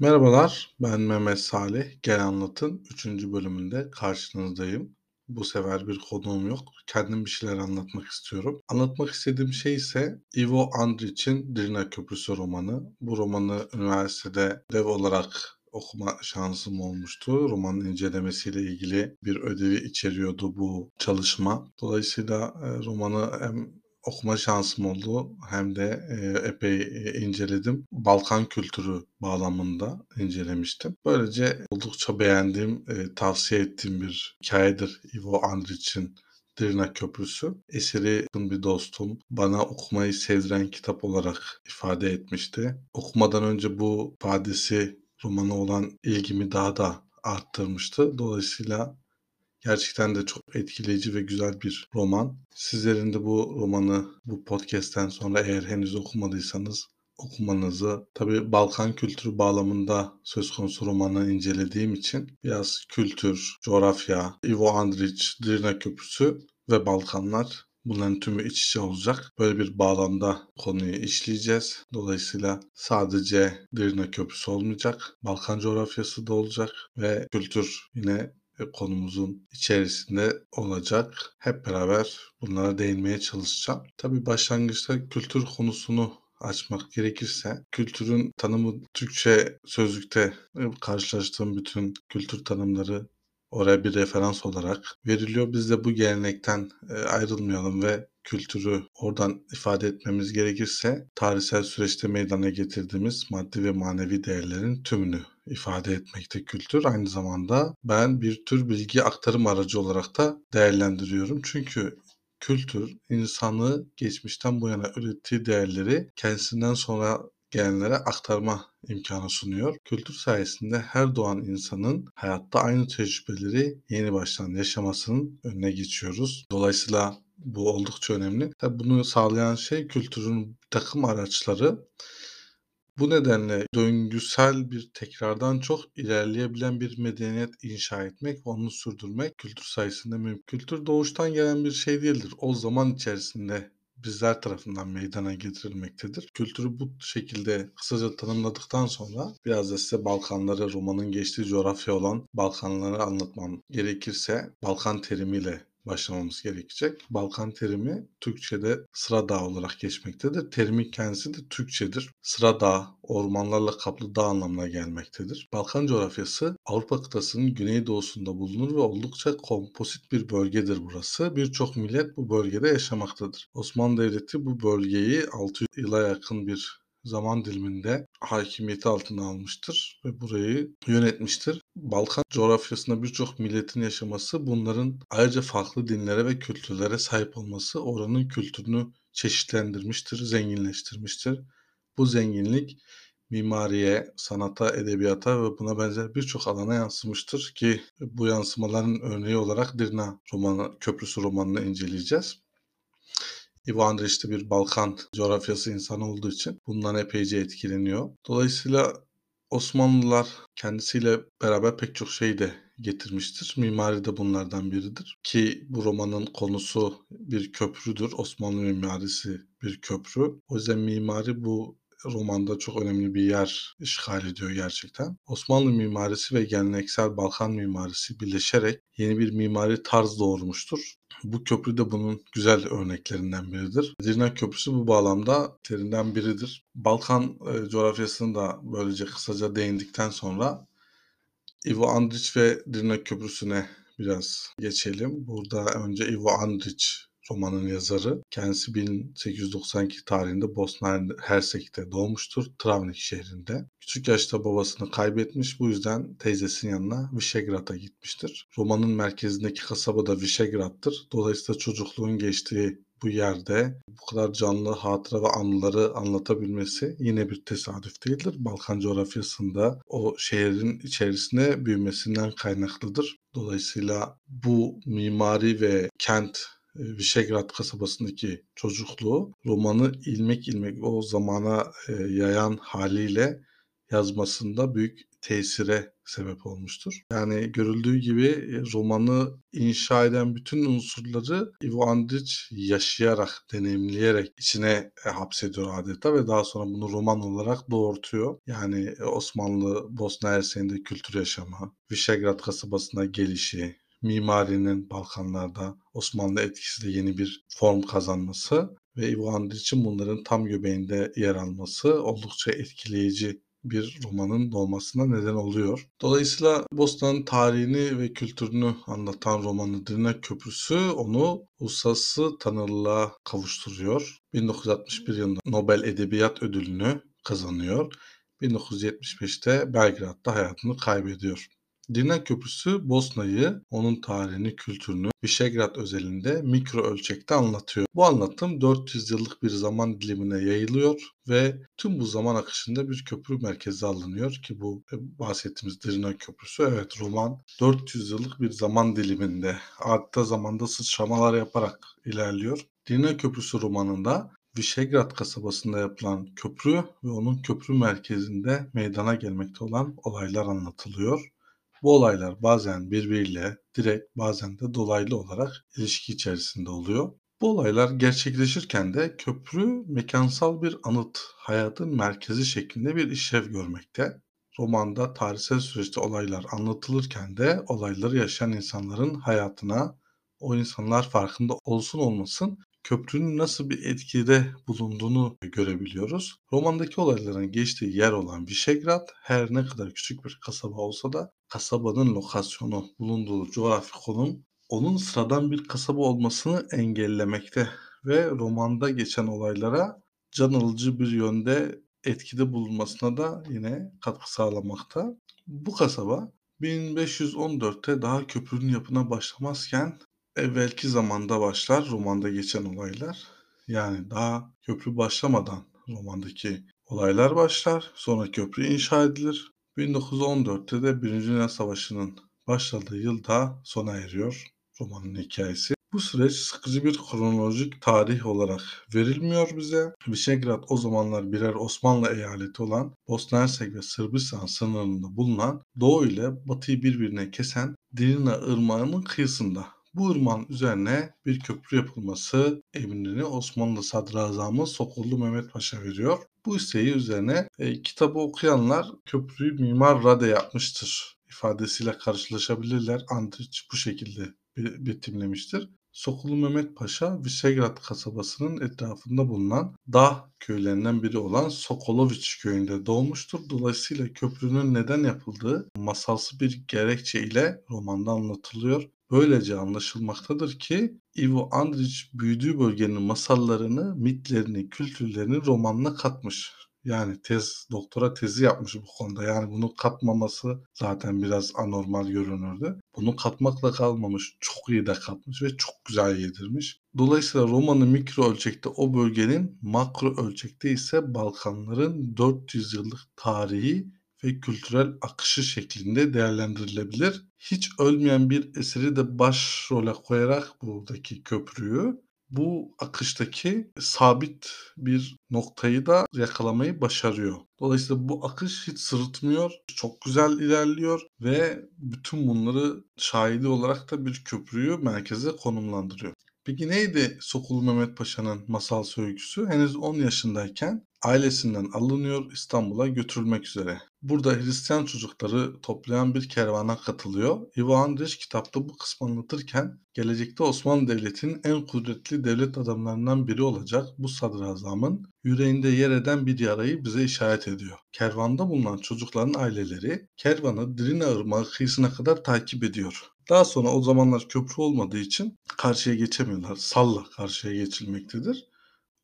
Merhabalar, ben Mehmet Salih. Gel Anlat'ın 3. bölümünde karşınızdayım. Bu sefer bir konuğum yok. Kendim bir şeyler anlatmak istiyorum. Anlatmak istediğim şey ise Ivo Andrić'in Drina Köprüsü romanı. Bu romanı üniversitede dev olarak okuma şansım olmuştu. Romanın incelemesiyle ilgili bir ödevi içeriyordu bu çalışma. Dolayısıyla e, romanı hem okuma şansım oldu hem de e, epey e, inceledim. Balkan kültürü bağlamında incelemiştim. Böylece oldukça beğendiğim, e, tavsiye ettiğim bir hikayedir Ivo Andrić'in Drina Köprüsü. Eseri bir dostum bana okumayı sevdiren kitap olarak ifade etmişti. Okumadan önce bu ifadesi romana olan ilgimi daha da arttırmıştı. Dolayısıyla Gerçekten de çok etkileyici ve güzel bir roman. Sizlerin de bu romanı bu podcast'ten sonra eğer henüz okumadıysanız okumanızı tabi Balkan kültürü bağlamında söz konusu romanı incelediğim için biraz kültür, coğrafya, Ivo Andrić, Drina Köprüsü ve Balkanlar bunların tümü iç içe olacak. Böyle bir bağlamda konuyu işleyeceğiz. Dolayısıyla sadece Drina Köprüsü olmayacak. Balkan coğrafyası da olacak ve kültür yine konumuzun içerisinde olacak. Hep beraber bunlara değinmeye çalışacağım. Tabii başlangıçta kültür konusunu açmak gerekirse kültürün tanımı Türkçe sözlükte karşılaştığım bütün kültür tanımları oraya bir referans olarak veriliyor. Biz de bu gelenekten ayrılmayalım ve kültürü oradan ifade etmemiz gerekirse tarihsel süreçte meydana getirdiğimiz maddi ve manevi değerlerin tümünü ifade etmekte kültür. Aynı zamanda ben bir tür bilgi aktarım aracı olarak da değerlendiriyorum. Çünkü kültür insanı geçmişten bu yana ürettiği değerleri kendisinden sonra gelenlere aktarma imkanı sunuyor. Kültür sayesinde her doğan insanın hayatta aynı tecrübeleri yeni baştan yaşamasının önüne geçiyoruz. Dolayısıyla bu oldukça önemli. Tabii bunu sağlayan şey kültürün takım araçları. Bu nedenle döngüsel bir tekrardan çok ilerleyebilen bir medeniyet inşa etmek ve onu sürdürmek kültür sayesinde mümkün. Kültür doğuştan gelen bir şey değildir. O zaman içerisinde bizler tarafından meydana getirilmektedir. Kültürü bu şekilde kısaca tanımladıktan sonra biraz da size Balkanları, romanın geçtiği coğrafya olan Balkanları anlatmam gerekirse Balkan terimiyle başlamamız gerekecek. Balkan terimi Türkçe'de sıra dağ olarak geçmektedir. Terimin kendisi de Türkçedir. Sıra dağ, ormanlarla kaplı dağ anlamına gelmektedir. Balkan coğrafyası Avrupa kıtasının güneydoğusunda bulunur ve oldukça kompozit bir bölgedir burası. Birçok millet bu bölgede yaşamaktadır. Osmanlı Devleti bu bölgeyi 600 yıla yakın bir zaman diliminde hakimiyeti altına almıştır ve burayı yönetmiştir. Balkan coğrafyasında birçok milletin yaşaması, bunların ayrıca farklı dinlere ve kültürlere sahip olması oranın kültürünü çeşitlendirmiştir, zenginleştirmiştir. Bu zenginlik mimariye, sanata, edebiyata ve buna benzer birçok alana yansımıştır ki bu yansımaların örneği olarak Dirna romanı, Köprüsü romanını inceleyeceğiz. Ivo Andrić de bir Balkan coğrafyası insanı olduğu için bundan epeyce etkileniyor. Dolayısıyla Osmanlılar kendisiyle beraber pek çok şey de getirmiştir. Mimari de bunlardan biridir. Ki bu romanın konusu bir köprüdür. Osmanlı mimarisi bir köprü. O yüzden mimari bu romanda çok önemli bir yer işgal ediyor gerçekten. Osmanlı mimarisi ve geleneksel Balkan mimarisi birleşerek yeni bir mimari tarz doğurmuştur. Bu köprü de bunun güzel örneklerinden biridir. Dirnak Köprüsü bu bağlamda terinden biridir. Balkan e, coğrafyasını da böylece kısaca değindikten sonra Ivo Andrić ve Dirnak Köprüsü'ne biraz geçelim. Burada önce Ivo Andrić romanın yazarı. Kendisi 1892 tarihinde Bosna Hersek'te doğmuştur. Travnik şehrinde. Küçük yaşta babasını kaybetmiş. Bu yüzden teyzesinin yanına Vişegrad'a gitmiştir. Romanın merkezindeki kasaba da Vişegrad'tır. Dolayısıyla çocukluğun geçtiği bu yerde bu kadar canlı hatıra ve anıları anlatabilmesi yine bir tesadüf değildir. Balkan coğrafyasında o şehrin içerisinde büyümesinden kaynaklıdır. Dolayısıyla bu mimari ve kent Vişegrad kasabasındaki çocukluğu romanı ilmek ilmek o zamana yayan haliyle yazmasında büyük tesire sebep olmuştur. Yani görüldüğü gibi romanı inşa eden bütün unsurları Ivo Andrić yaşayarak, deneyimleyerek içine hapsediyor adeta ve daha sonra bunu roman olarak doğurtuyor. Yani Osmanlı Bosna Hersek'inde kültür yaşamı, Visegrad kasabasına gelişi, mimarinin Balkanlarda Osmanlı etkisiyle yeni bir form kazanması ve Ivo Andrić'in bunların tam göbeğinde yer alması oldukça etkileyici bir romanın doğmasına neden oluyor. Dolayısıyla Bosna'nın tarihini ve kültürünü anlatan romanı Drina Köprüsü onu uluslararası tanınırlığa kavuşturuyor. 1961 yılında Nobel Edebiyat Ödülünü kazanıyor. 1975'te Belgrad'da hayatını kaybediyor. Drina Köprüsü Bosna'yı, onun tarihini, kültürünü Visegrad özelinde mikro ölçekte anlatıyor. Bu anlatım 400 yıllık bir zaman dilimine yayılıyor ve tüm bu zaman akışında bir köprü merkezi alınıyor ki bu e, bahsettiğimiz Drina Köprüsü evet roman 400 yıllık bir zaman diliminde adeta zamanda sıçramalar yaparak ilerliyor. Drina Köprüsü romanında Visegrad kasabasında yapılan köprü ve onun köprü merkezinde meydana gelmekte olan olaylar anlatılıyor. Bu olaylar bazen birbiriyle direkt bazen de dolaylı olarak ilişki içerisinde oluyor. Bu olaylar gerçekleşirken de köprü mekansal bir anıt, hayatın merkezi şeklinde bir işlev görmekte. Romanda tarihsel süreçte olaylar anlatılırken de olayları yaşayan insanların hayatına o insanlar farkında olsun olmasın köprünün nasıl bir etkide bulunduğunu görebiliyoruz. Romandaki olayların geçtiği yer olan Visegrad her ne kadar küçük bir kasaba olsa da kasabanın lokasyonu, bulunduğu coğrafi konum onun sıradan bir kasaba olmasını engellemekte ve romanda geçen olaylara can alıcı bir yönde etkide bulunmasına da yine katkı sağlamakta. Bu kasaba 1514'te daha köprünün yapına başlamazken evvelki zamanda başlar romanda geçen olaylar. Yani daha köprü başlamadan romandaki olaylar başlar. Sonra köprü inşa edilir. 1914'te de Birinci Dünya Savaşı'nın başladığı yılda sona eriyor romanın hikayesi. Bu süreç sıkıcı bir kronolojik tarih olarak verilmiyor bize. Visegrad o zamanlar birer Osmanlı eyaleti olan Bosna Hersek ve Sırbistan sınırında bulunan Doğu ile Batı'yı birbirine kesen Drina Irmağı'nın kıyısında. Bu ırmağın üzerine bir köprü yapılması emrini Osmanlı Sadrazamı Sokullu Mehmet Paşa veriyor. Bu isteği üzerine e, kitabı okuyanlar köprüyü Mimar Rade yapmıştır ifadesiyle karşılaşabilirler. Andrić bu şekilde betimlemiştir. Sokulu Mehmet Paşa, Visegrad kasabasının etrafında bulunan dağ köylerinden biri olan Sokoloviç köyünde doğmuştur. Dolayısıyla köprünün neden yapıldığı masalsı bir gerekçe ile romanda anlatılıyor. Böylece anlaşılmaktadır ki Ivo Andrić büyüdüğü bölgenin masallarını, mitlerini, kültürlerini romanına katmış. Yani tez, doktora tezi yapmış bu konuda. Yani bunu katmaması zaten biraz anormal görünürdü. Bunu katmakla kalmamış. Çok iyi de katmış ve çok güzel yedirmiş. Dolayısıyla romanı mikro ölçekte o bölgenin makro ölçekte ise Balkanların 400 yıllık tarihi ve kültürel akışı şeklinde değerlendirilebilir. Hiç ölmeyen bir eseri de başrole koyarak buradaki köprüyü bu akıştaki sabit bir noktayı da yakalamayı başarıyor. Dolayısıyla bu akış hiç sırıtmıyor, çok güzel ilerliyor ve bütün bunları şahidi olarak da bir köprüyü merkeze konumlandırıyor. Peki neydi Sokulu Mehmet Paşa'nın masal öyküsü? Henüz 10 yaşındayken ailesinden alınıyor İstanbul'a götürülmek üzere. Burada Hristiyan çocukları toplayan bir kervana katılıyor. Ivo Andrić kitapta bu kısmı anlatırken gelecekte Osmanlı Devleti'nin en kudretli devlet adamlarından biri olacak bu sadrazamın yüreğinde yer eden bir yarayı bize işaret ediyor. Kervanda bulunan çocukların aileleri kervanı Drina Irmağı kıyısına kadar takip ediyor. Daha sonra o zamanlar köprü olmadığı için karşıya geçemiyorlar. Salla karşıya geçilmektedir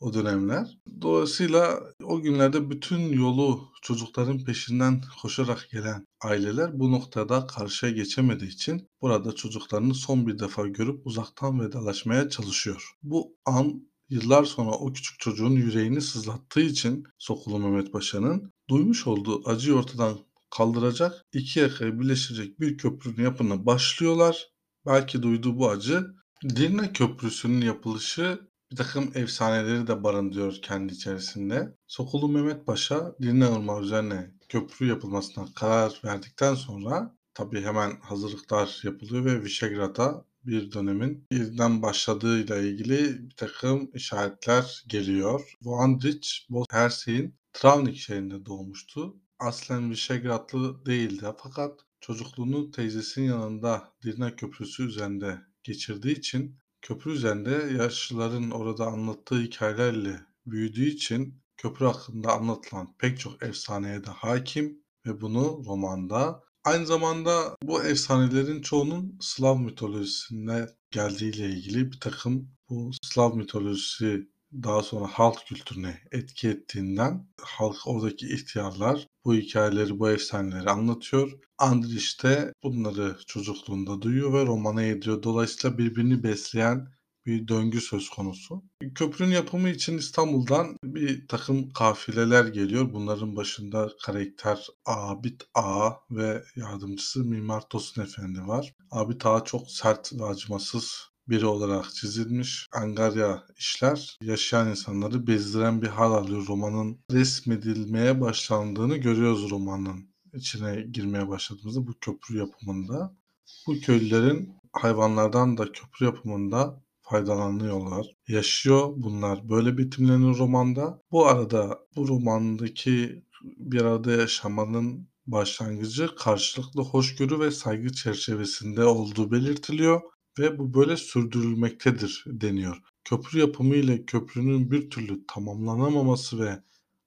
o dönemler. Dolayısıyla o günlerde bütün yolu çocukların peşinden koşarak gelen aileler bu noktada karşıya geçemediği için burada çocuklarını son bir defa görüp uzaktan vedalaşmaya çalışıyor. Bu an yıllar sonra o küçük çocuğun yüreğini sızlattığı için Sokulu Mehmet Paşa'nın duymuş olduğu acıyı ortadan kaldıracak, iki yakayı birleştirecek bir köprünün yapımına başlıyorlar. Belki duyduğu bu acı Dirne Köprüsü'nün yapılışı bir takım efsaneleri de barındırıyor kendi içerisinde. Sokulu Mehmet Paşa Dirne Irmağı üzerine köprü yapılmasına karar verdikten sonra tabii hemen hazırlıklar yapılıyor ve Visegrád'a bir dönemin yeniden başladığıyla ilgili bir takım işaretler geliyor. Voandrich Bosna-Hersek'in Travnik şehrinde doğmuştu. Aslen Visegrádlı değildi fakat çocukluğunu teyzesinin yanında Dirna Köprüsü üzerinde geçirdiği için köprü üzerinde yaşlıların orada anlattığı hikayelerle büyüdüğü için köprü hakkında anlatılan pek çok efsaneye de hakim ve bunu romanda aynı zamanda bu efsanelerin çoğunun Slav mitolojisine geldiğiyle ilgili bir takım bu Slav mitolojisi daha sonra halk kültürüne etki ettiğinden halk oradaki ihtiyarlar bu hikayeleri, bu efsaneleri anlatıyor. Andrich de bunları çocukluğunda duyuyor ve romana yediriyor. Dolayısıyla birbirini besleyen bir döngü söz konusu. Köprünün yapımı için İstanbul'dan bir takım kafileler geliyor. Bunların başında karakter Abid Ağa ve yardımcısı Mimar Tosun Efendi var. Abid Ağa çok sert ve acımasız biri olarak çizilmiş. Angarya işler yaşayan insanları bezdiren bir hal alıyor. Romanın resmedilmeye başlandığını görüyoruz romanın içine girmeye başladığımızda bu köprü yapımında. Bu köylülerin hayvanlardan da köprü yapımında faydalanıyorlar. Yaşıyor bunlar. Böyle betimlenir romanda. Bu arada bu romandaki bir arada yaşamanın başlangıcı karşılıklı hoşgörü ve saygı çerçevesinde olduğu belirtiliyor ve bu böyle sürdürülmektedir deniyor. Köprü yapımı ile köprünün bir türlü tamamlanamaması ve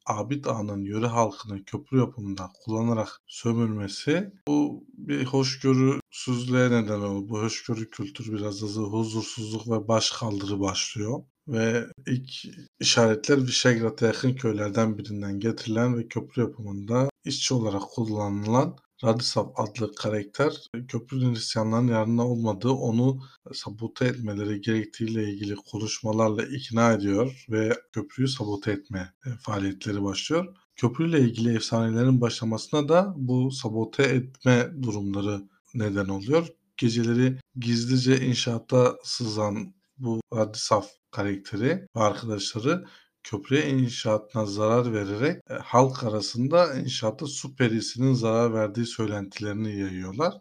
Abid Ağa'nın yöre halkını köprü yapımında kullanarak sömürmesi bu bir hoşgörüsüzlüğe neden oluyor. Bu hoşgörü kültürü biraz da huzursuzluk ve başkaldırı başlıyor. Ve ilk işaretler Vişegrad'a yakın köylerden birinden getirilen ve köprü yapımında işçi olarak kullanılan Radislav adlı karakter köprü Hristiyanların yanında olmadığı onu sabote etmeleri gerektiğiyle ilgili konuşmalarla ikna ediyor ve köprüyü sabote etme e, faaliyetleri başlıyor. Köprüyle ilgili efsanelerin başlamasına da bu sabote etme durumları neden oluyor. Geceleri gizlice inşaatta sızan bu Radislav karakteri ve arkadaşları köprüye inşaatına zarar vererek e, halk arasında inşaatta su perisinin zarar verdiği söylentilerini yayıyorlar.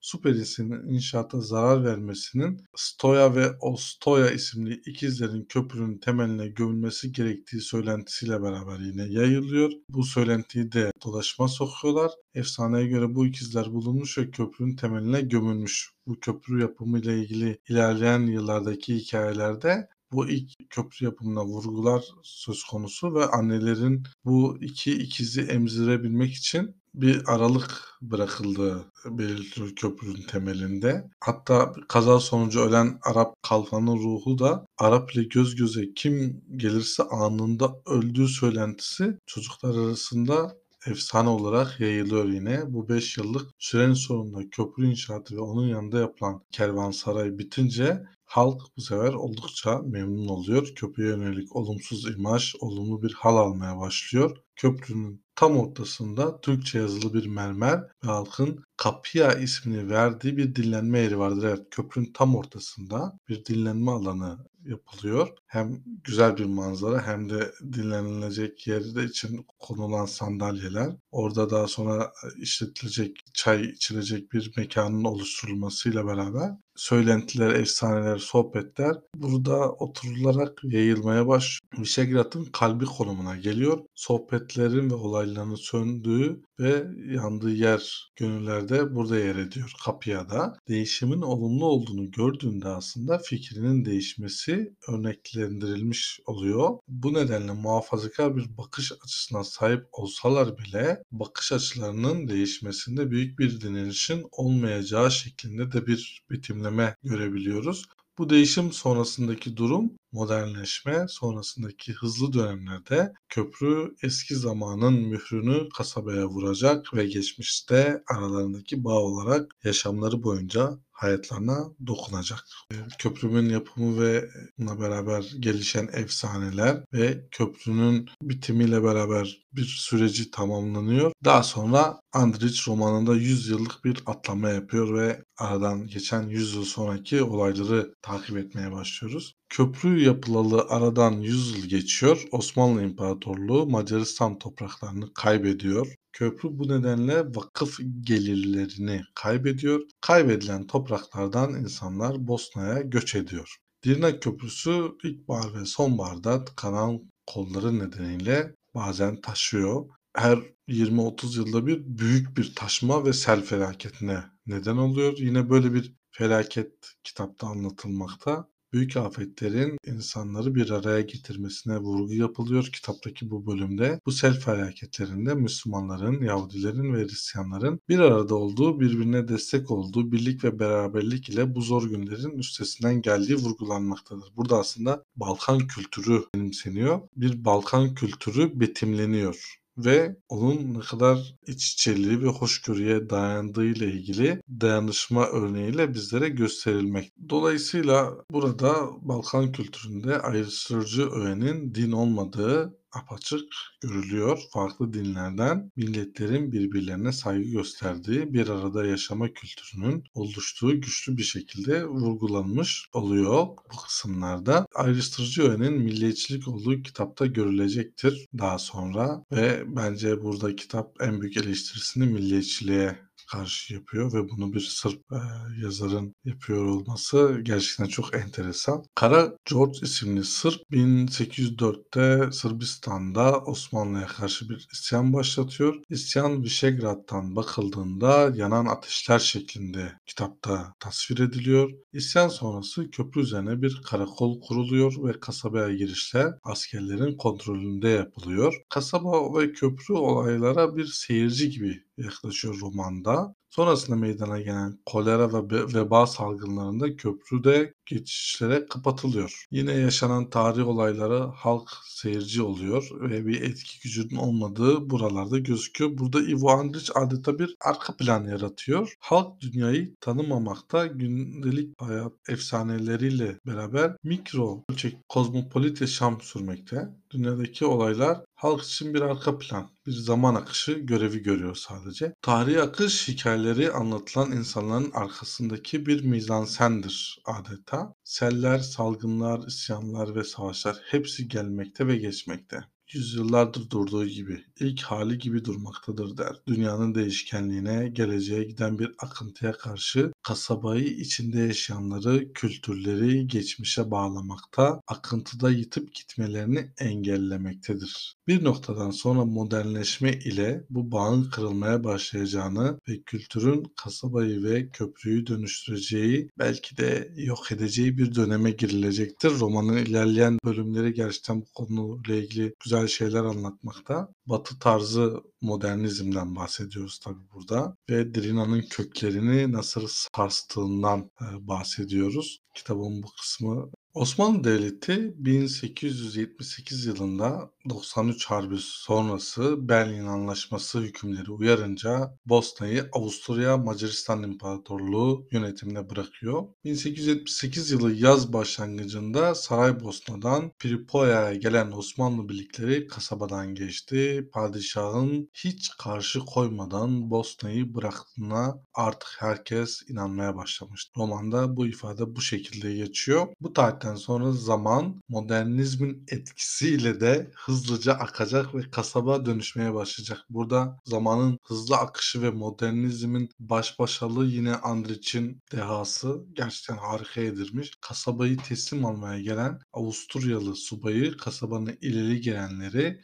Su perisinin inşaata zarar vermesinin Stoya ve Ostoya isimli ikizlerin köprünün temeline gömülmesi gerektiği söylentisiyle beraber yine yayılıyor. Bu söylentiyi de dolaşma sokuyorlar. Efsaneye göre bu ikizler bulunmuş ve köprünün temeline gömülmüş. Bu köprü yapımı ile ilgili ilerleyen yıllardaki hikayelerde bu ilk köprü yapımına vurgular söz konusu ve annelerin bu iki ikizi emzirebilmek için bir aralık bırakıldığı belirtiliyor köprünün temelinde. Hatta kaza sonucu ölen Arap kalfanın ruhu da Arap ile göz göze kim gelirse anında öldüğü söylentisi çocuklar arasında efsane olarak yayılıyor yine. Bu 5 yıllık sürenin sonunda köprü inşaatı ve onun yanında yapılan kervansaray bitince Halk bu sefer oldukça memnun oluyor. Köprüye yönelik olumsuz imaj olumlu bir hal almaya başlıyor. Köprünün tam ortasında Türkçe yazılı bir mermer ve halkın Kapıya ismini verdiği bir dinlenme yeri vardır. Evet köprünün tam ortasında bir dinlenme alanı yapılıyor. Hem güzel bir manzara hem de dinlenilecek yerde için konulan sandalyeler. Orada daha sonra işletilecek, çay içilecek bir mekanın oluşturulmasıyla beraber söylentiler, efsaneler, sohbetler burada oturularak yayılmaya başlıyor. Vişegrad'ın kalbi konumuna geliyor. Sohbetlerin ve olayların söndüğü ve yandığı yer gönüllerde burada yer ediyor Kapıya'da. Değişimin olumlu olduğunu gördüğünde aslında fikrinin değişmesi örneklendirilmiş oluyor. Bu nedenle muhafazakar bir bakış açısına sahip olsalar bile bakış açılarının değişmesinde büyük bir direnişin olmayacağı şeklinde de bir betimleme görebiliyoruz. Bu değişim sonrasındaki durum modernleşme sonrasındaki hızlı dönemlerde köprü eski zamanın mührünü kasabaya vuracak ve geçmişte aralarındaki bağ olarak yaşamları boyunca hayatlarına dokunacak. Ee, köprünün yapımı ve buna beraber gelişen efsaneler ve köprünün bitimiyle beraber bir süreci tamamlanıyor. Daha sonra Andrich romanında 100 yıllık bir atlama yapıyor ve aradan geçen 100 yıl sonraki olayları takip etmeye başlıyoruz. Köprü yapılalı aradan 100 yıl geçiyor. Osmanlı İmparatorluğu Macaristan topraklarını kaybediyor. Köprü bu nedenle vakıf gelirlerini kaybediyor. Kaybedilen topraklardan insanlar Bosna'ya göç ediyor. Dirnak Köprüsü ilkbahar ve sonbaharda tıkanan kolları nedeniyle bazen taşıyor. Her 20-30 yılda bir büyük bir taşma ve sel felaketine neden oluyor. Yine böyle bir felaket kitapta anlatılmakta. Büyük afetlerin insanları bir araya getirmesine vurgu yapılıyor kitaptaki bu bölümde. Bu sel felaketlerinde Müslümanların, Yahudilerin ve Hristiyanların bir arada olduğu, birbirine destek olduğu, birlik ve beraberlik ile bu zor günlerin üstesinden geldiği vurgulanmaktadır. Burada aslında Balkan kültürü benimseniyor. Bir Balkan kültürü betimleniyor ve onun ne kadar iç içeliği ve hoşgörüye dayandığıyla ilgili dayanışma örneğiyle bizlere gösterilmek. Dolayısıyla burada Balkan kültüründe ayrıştırıcı öğenin din olmadığı apaçık görülüyor. Farklı dinlerden milletlerin birbirlerine saygı gösterdiği bir arada yaşama kültürünün oluştuğu güçlü bir şekilde vurgulanmış oluyor bu kısımlarda. Ayrıştırıcı öğenin milliyetçilik olduğu kitapta görülecektir daha sonra ve bence burada kitap en büyük eleştirisini milliyetçiliğe karşı yapıyor ve bunu bir Sırp e, yazarın yapıyor olması gerçekten çok enteresan. Kara George isimli Sırp 1804'te Sırbistan'da Osmanlı'ya karşı bir isyan başlatıyor. İsyan Vişegrad'dan bakıldığında yanan ateşler şeklinde kitapta tasvir ediliyor. İsyan sonrası köprü üzerine bir karakol kuruluyor ve kasabaya girişler askerlerin kontrolünde yapılıyor. Kasaba ve köprü olaylara bir seyirci gibi yaklaşıyor romanda. Sonrasında meydana gelen kolera ve veba salgınlarında köprüde geçişlere kapatılıyor. Yine yaşanan tarih olayları halk seyirci oluyor ve bir etki gücünün olmadığı buralarda gözüküyor. Burada Ivo Andrić adeta bir arka plan yaratıyor. Halk dünyayı tanımamakta gündelik hayat efsaneleriyle beraber mikro ölçek kozmopolit yaşam sürmekte. Dünyadaki olaylar halk için bir arka plan, bir zaman akışı görevi görüyor sadece. Tarihi akış hikayeleri anlatılan insanların arkasındaki bir mizansendir adeta. Seller, salgınlar, isyanlar ve savaşlar hepsi gelmekte ve geçmekte yüzyıllardır durduğu gibi, ilk hali gibi durmaktadır der. Dünyanın değişkenliğine, geleceğe giden bir akıntıya karşı kasabayı içinde yaşayanları, kültürleri geçmişe bağlamakta, akıntıda yitip gitmelerini engellemektedir. Bir noktadan sonra modernleşme ile bu bağın kırılmaya başlayacağını ve kültürün kasabayı ve köprüyü dönüştüreceği, belki de yok edeceği bir döneme girilecektir. Romanın ilerleyen bölümleri gerçekten bu konuyla ilgili güzel şeyler anlatmakta. Batı tarzı modernizmden bahsediyoruz tabi burada ve Drina'nın köklerini nasıl sarstığından e, bahsediyoruz. Kitabın bu kısmı Osmanlı Devleti 1878 yılında 93 Harbi sonrası Berlin Anlaşması hükümleri uyarınca Bosna'yı Avusturya Macaristan İmparatorluğu yönetimine bırakıyor. 1878 yılı yaz başlangıcında Saraybosna'dan Pripoya'ya gelen Osmanlı birlikleri kasabadan geçti. Padişahın hiç karşı koymadan Bosna'yı bıraktığına artık herkes inanmaya başlamıştı. Romanda bu ifade bu şekilde geçiyor. Bu tarihten sonra zaman modernizmin etkisiyle de hızlıca akacak ve kasaba dönüşmeye başlayacak. Burada zamanın hızlı akışı ve modernizmin baş başalığı yine Andrić'in dehası gerçekten harika edilmiş. Kasabayı teslim almaya gelen Avusturyalı subayı kasabanın ileri gelenleri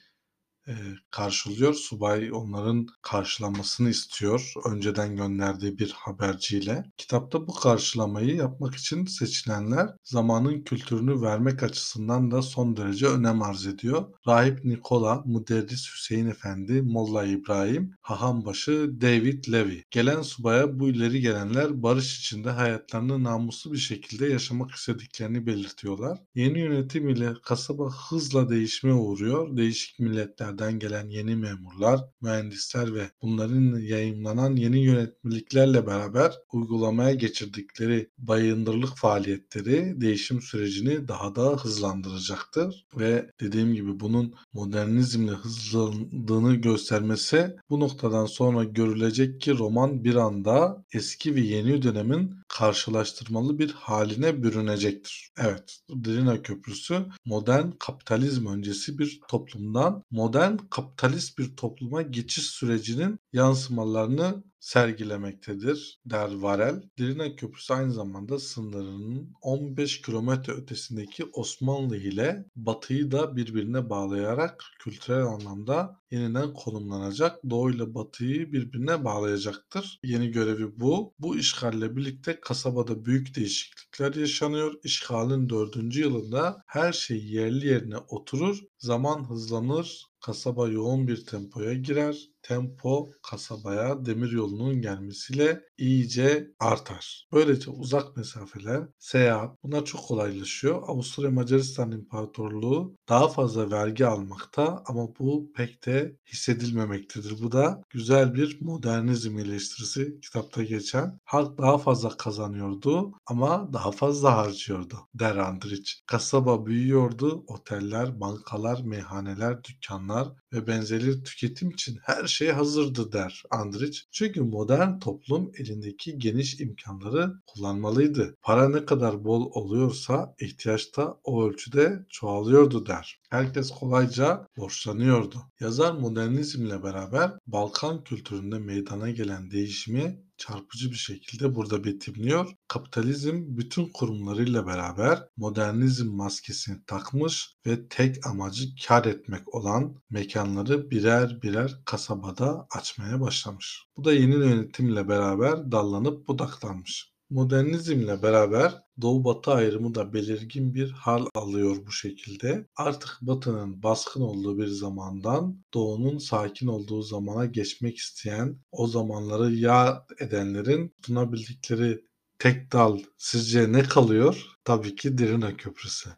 karşılıyor. Subay onların karşılamasını istiyor önceden gönderdiği bir haberciyle. Kitapta bu karşılamayı yapmak için seçilenler zamanın kültürünü vermek açısından da son derece önem arz ediyor. Rahip Nikola, Müderris Hüseyin Efendi, Molla İbrahim, Hahambaşı David Levy. Gelen subaya bu ileri gelenler barış içinde hayatlarını namuslu bir şekilde yaşamak istediklerini belirtiyorlar. Yeni yönetim ile kasaba hızla değişmeye uğruyor. Değişik milletler ülkelerden gelen yeni memurlar, mühendisler ve bunların yayınlanan yeni yönetmeliklerle beraber uygulamaya geçirdikleri bayındırlık faaliyetleri değişim sürecini daha da hızlandıracaktır. Ve dediğim gibi bunun modernizmle hızlandığını göstermesi bu noktadan sonra görülecek ki roman bir anda eski ve yeni dönemin karşılaştırmalı bir haline bürünecektir. Evet, Drina Köprüsü modern kapitalizm öncesi bir toplumdan modern modern kapitalist bir topluma geçiş sürecinin yansımalarını sergilemektedir der Varel. Dirina Köprüsü aynı zamanda sınırının 15 kilometre ötesindeki Osmanlı ile Batı'yı da birbirine bağlayarak kültürel anlamda yeniden konumlanacak. Doğu ile Batı'yı birbirine bağlayacaktır. Yeni görevi bu. Bu işgalle birlikte kasabada büyük değişiklikler yaşanıyor. İşgalin dördüncü yılında her şey yerli yerine oturur, zaman hızlanır, kasaba yoğun bir tempoya girer. Tempo kasabaya demir yolunun gelmesiyle iyice artar. Böylece uzak mesafeler, seyahat bunlar çok kolaylaşıyor. Avusturya Macaristan İmparatorluğu daha fazla vergi almakta ama bu pek de hissedilmemektedir. Bu da güzel bir modernizm eleştirisi kitapta geçen. Halk daha fazla kazanıyordu ama daha fazla harcıyordu der Andrich. Kasaba büyüyordu, oteller, bankalar, meyhaneler, dükkanlar ve benzeri tüketim için her şey hazırdı der Andrich. Çünkü modern toplum elindeki geniş imkanları kullanmalıydı. Para ne kadar bol oluyorsa ihtiyaç da o ölçüde çoğalıyordu der. Herkes kolayca borçlanıyordu. Yazar modernizmle beraber Balkan kültüründe meydana gelen değişimi çarpıcı bir şekilde burada betimliyor. Kapitalizm bütün kurumlarıyla beraber modernizm maskesini takmış ve tek amacı kar etmek olan mekanları birer birer kasabada açmaya başlamış. Bu da yeni yönetimle beraber dallanıp budaklanmış. Modernizmle beraber Doğu-Batı ayrımı da belirgin bir hal alıyor bu şekilde. Artık Batı'nın baskın olduğu bir zamandan Doğu'nun sakin olduğu zamana geçmek isteyen, o zamanları yad edenlerin tutunabildikleri tek dal sizce ne kalıyor? Tabii ki Dirina Köprüsü.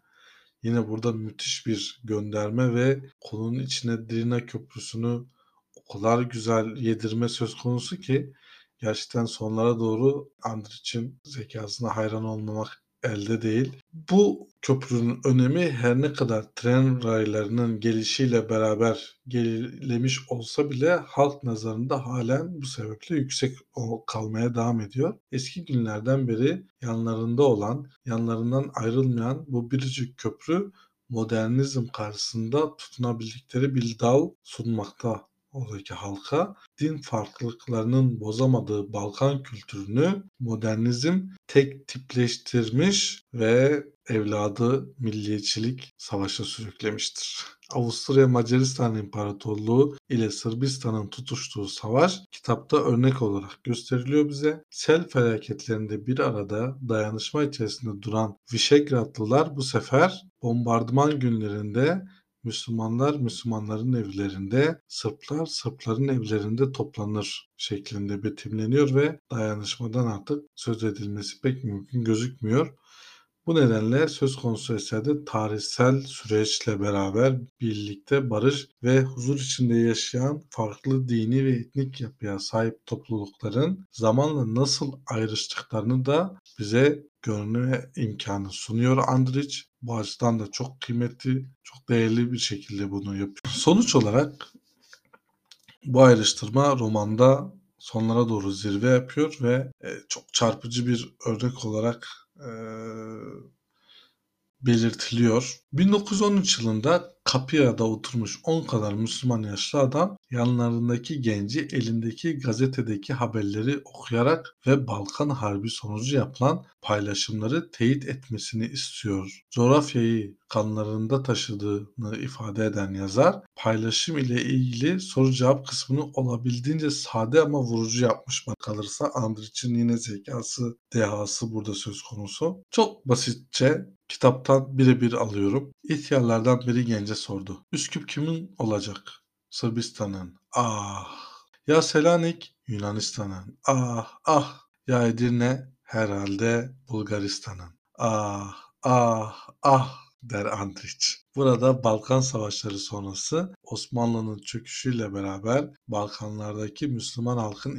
Yine burada müthiş bir gönderme ve konunun içine Dirina Köprüsü'nü o kadar güzel yedirme söz konusu ki gerçekten sonlara doğru Andrich'in zekasına hayran olmamak elde değil. Bu köprünün önemi her ne kadar tren raylarının gelişiyle beraber gerilemiş olsa bile halk nazarında halen bu sebeple yüksek kalmaya devam ediyor. Eski günlerden beri yanlarında olan, yanlarından ayrılmayan bu biricik köprü modernizm karşısında tutunabildikleri bir dal sunmakta oradaki halka din farklılıklarının bozamadığı Balkan kültürünü modernizm tek tipleştirmiş ve evladı milliyetçilik savaşa sürüklemiştir. Avusturya Macaristan İmparatorluğu ile Sırbistan'ın tutuştuğu savaş kitapta örnek olarak gösteriliyor bize. Sel felaketlerinde bir arada dayanışma içerisinde duran Vişegradlılar bu sefer bombardıman günlerinde Müslümanlar Müslümanların evlerinde, Sırplar Sırpların evlerinde toplanır şeklinde betimleniyor ve dayanışmadan artık söz edilmesi pek mümkün gözükmüyor. Bu nedenle söz konusu eserde tarihsel süreçle beraber birlikte barış ve huzur içinde yaşayan farklı dini ve etnik yapıya sahip toplulukların zamanla nasıl ayrıştıklarını da bize görme imkanı sunuyor Andrich. Bu açıdan da çok kıymetli, çok değerli bir şekilde bunu yapıyor. Sonuç olarak bu ayrıştırma romanda sonlara doğru zirve yapıyor ve çok çarpıcı bir örnek olarak euh, belirtiliyor. 1913 yılında kapıya da oturmuş 10 kadar Müslüman yaşlı adam yanlarındaki genci elindeki gazetedeki haberleri okuyarak ve Balkan Harbi sonucu yapılan paylaşımları teyit etmesini istiyor. Coğrafyayı kanlarında taşıdığını ifade eden yazar paylaşım ile ilgili soru cevap kısmını olabildiğince sade ama vurucu yapmış kalırsa Andrich'in yine zekası, dehası burada söz konusu. Çok basitçe kitaptan birebir alıyorum. İhtiyarlardan biri gence sordu. Üsküp kimin olacak? Sırbistan'ın. Ah. Ya Selanik? Yunanistan'ın. Ah ah. Ya Edirne? Herhalde Bulgaristan'ın. Ah ah ah der Andrich. Burada Balkan Savaşları sonrası Osmanlı'nın çöküşüyle beraber Balkanlardaki Müslüman halkın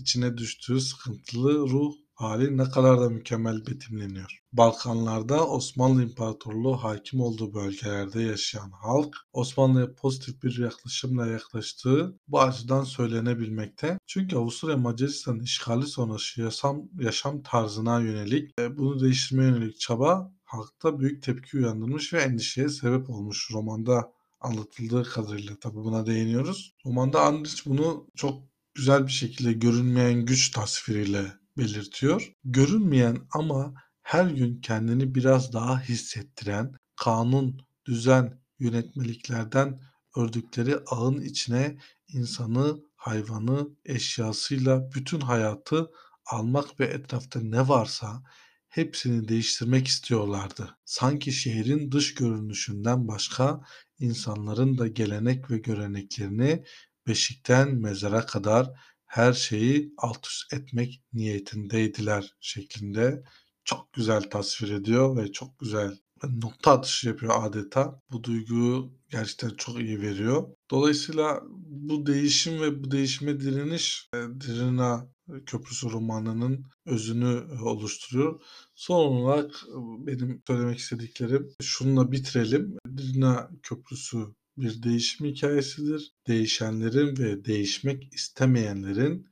içine düştüğü sıkıntılı ruh hali ne kadar da mükemmel betimleniyor. Balkanlarda Osmanlı İmparatorluğu hakim olduğu bölgelerde yaşayan halk Osmanlı'ya pozitif bir yaklaşımla yaklaştığı bu açıdan söylenebilmekte. Çünkü Avusturya Macaristan işgali sonrası yaşam, yaşam tarzına yönelik e, bunu değiştirmeye yönelik çaba halkta büyük tepki uyandırmış ve endişeye sebep olmuş romanda anlatıldığı kadarıyla tabii buna değiniyoruz. Romanda Andrich bunu çok güzel bir şekilde görünmeyen güç tasviriyle belirtiyor. Görünmeyen ama her gün kendini biraz daha hissettiren kanun, düzen, yönetmeliklerden ördükleri ağın içine insanı, hayvanı, eşyasıyla bütün hayatı almak ve etrafta ne varsa hepsini değiştirmek istiyorlardı. Sanki şehrin dış görünüşünden başka insanların da gelenek ve göreneklerini beşikten mezara kadar her şeyi alt üst etmek niyetindeydiler şeklinde çok güzel tasvir ediyor ve çok güzel nokta atışı yapıyor adeta. Bu duyguyu gerçekten çok iyi veriyor. Dolayısıyla bu değişim ve bu değişime direniş e, Dirina Köprüsü romanının özünü e, oluşturuyor. Son olarak e, benim söylemek istediklerim şununla bitirelim. Dirina Köprüsü bir değişim hikayesidir. Değişenlerin ve değişmek istemeyenlerin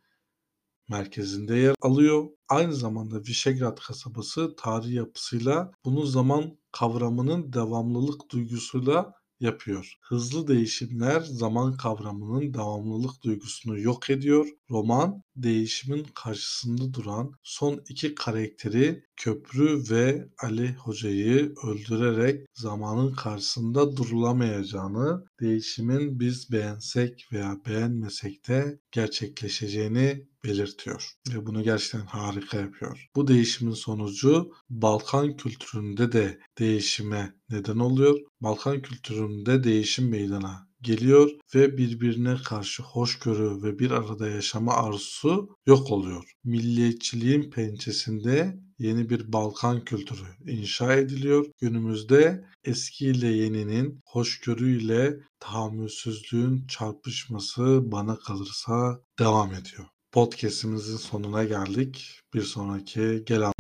merkezinde yer alıyor. Aynı zamanda Visegrad kasabası tarihi yapısıyla bunu zaman kavramının devamlılık duygusuyla yapıyor. Hızlı değişimler zaman kavramının devamlılık duygusunu yok ediyor. Roman değişimin karşısında duran son iki karakteri Köprü ve Ali Hoca'yı öldürerek zamanın karşısında durulamayacağını, değişimin biz beğensek veya beğenmesek de gerçekleşeceğini belirtiyor ve bunu gerçekten harika yapıyor. Bu değişimin sonucu Balkan kültüründe de değişime neden oluyor. Balkan kültüründe değişim meydana geliyor ve birbirine karşı hoşgörü ve bir arada yaşama arzusu yok oluyor. Milliyetçiliğin pençesinde yeni bir Balkan kültürü inşa ediliyor. Günümüzde eski ile yeninin hoşgörüyle tahammülsüzlüğün çarpışması bana kalırsa devam ediyor. Podcast'imizin sonuna geldik. Bir sonraki gelen